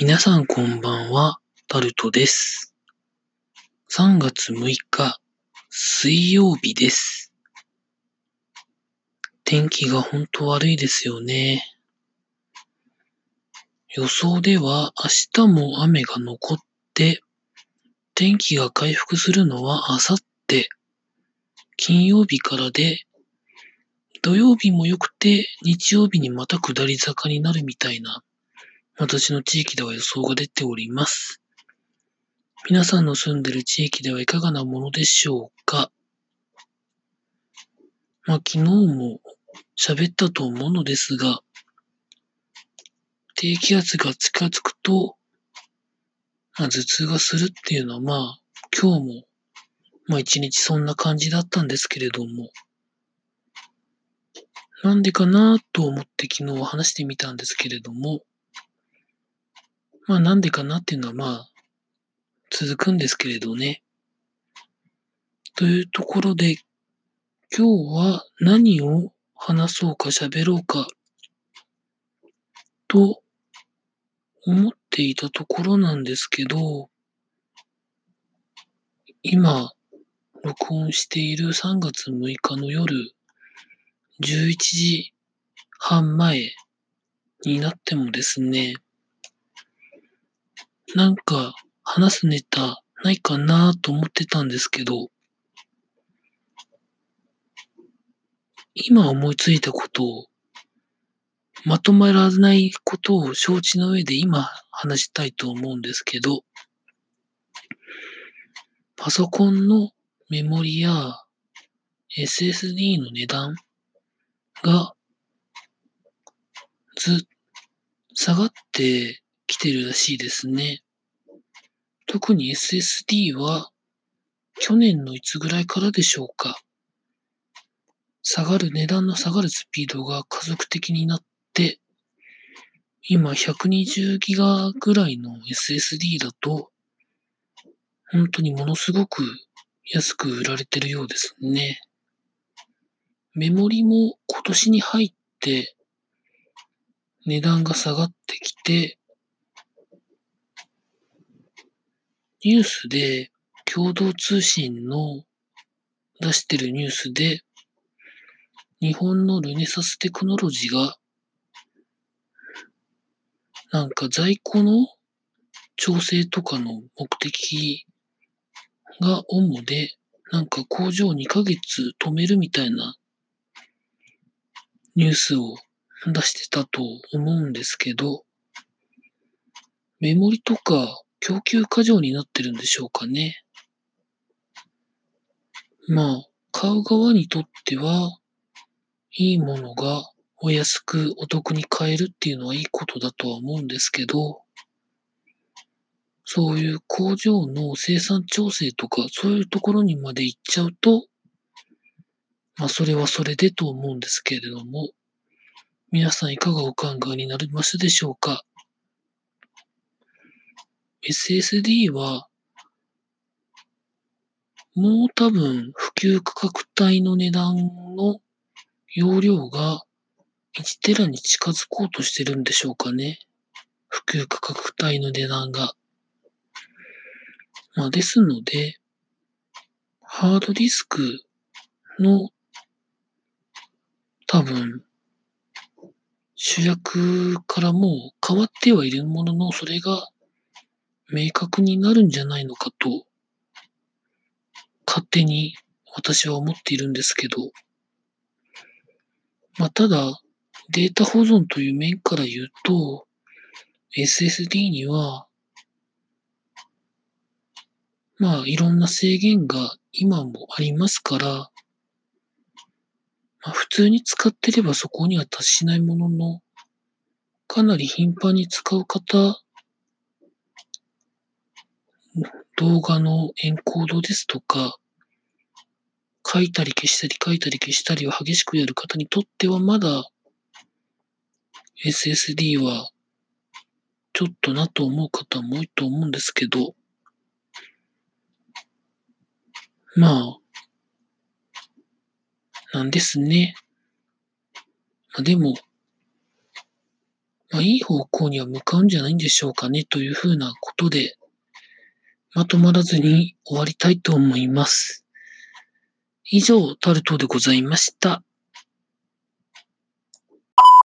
皆さんこんばんは、タルトです。3月6日、水曜日です。天気がほんと悪いですよね。予想では明日も雨が残って、天気が回復するのは明後日、金曜日からで、土曜日も良くて、日曜日にまた下り坂になるみたいな、私の地域では予想が出ております。皆さんの住んでる地域ではいかがなものでしょうか？まあ、昨日も喋ったと思うのですが、低気圧が近づくと、まあ、頭痛がするっていうのはまあ、今日も、まあ一日そんな感じだったんですけれども、なんでかなと思って昨日話してみたんですけれども、まあなんでかなっていうのはまあ、続くんですけれどね。というところで、今日は何を話そうか喋ろうか、と思っていたところなんですけど、今、録音している3月6日の夜、11時半前になってもですね、なんか話すネタないかなと思ってたんですけど、今思いついたことを、まとまらないことを承知の上で今話したいと思うんですけど、パソコンのメモリや SSD の値段がず、下がってきてるらしいですね。特に SSD は去年のいつぐらいからでしょうか。下がる、値段の下がるスピードが加速的になって、今120ギガぐらいの SSD だと、本当にものすごく安く売られてるようですね。メモリも今年に入って値段が下がってきて、ニュースで共同通信の出してるニュースで、日本のルネサステクノロジーが、なんか在庫の調整とかの目的が主で、なんか工場2ヶ月止めるみたいなニュースを出してたと思うんですけど、メモリとか供給過剰になってるんでしょうかね。まあ、買う側にとっては、いいものがお安くお得に買えるっていうのはいいことだとは思うんですけど、そういう工場の生産調整とか、そういうところにまで行っちゃうと、まあそれはそれでと思うんですけれども、皆さんいかがお考えになりますでしょうか？?SSD は、もう多分普及価格帯の値段の容量が1テラに近づこうとしてるんでしょうかね。普及価格帯の値段が。まあ、ですので、ハードディスクの多分主役からもう変わってはいるものの、それが明確になるんじゃないのかと、勝手に私は思っているんですけど、まあ、ただ、データ保存という面から言うと、SSD には、まあ、いろんな制限が今もありますから、まあ、普通に使ってればそこには達しないものの、かなり頻繁に使う方、動画のエンコードですとか、書いたり消したり書いたり消したりを激しくやる方にとってはまだ SSD はちょっとなと思う方も多いと思うんですけど、まあ、なんですね。まあ、でも、まあ、いい方向には向かうんじゃないんでしょうかね、というふうなことで、まとまらずに終わりたいと思います。以上、タルトでございました。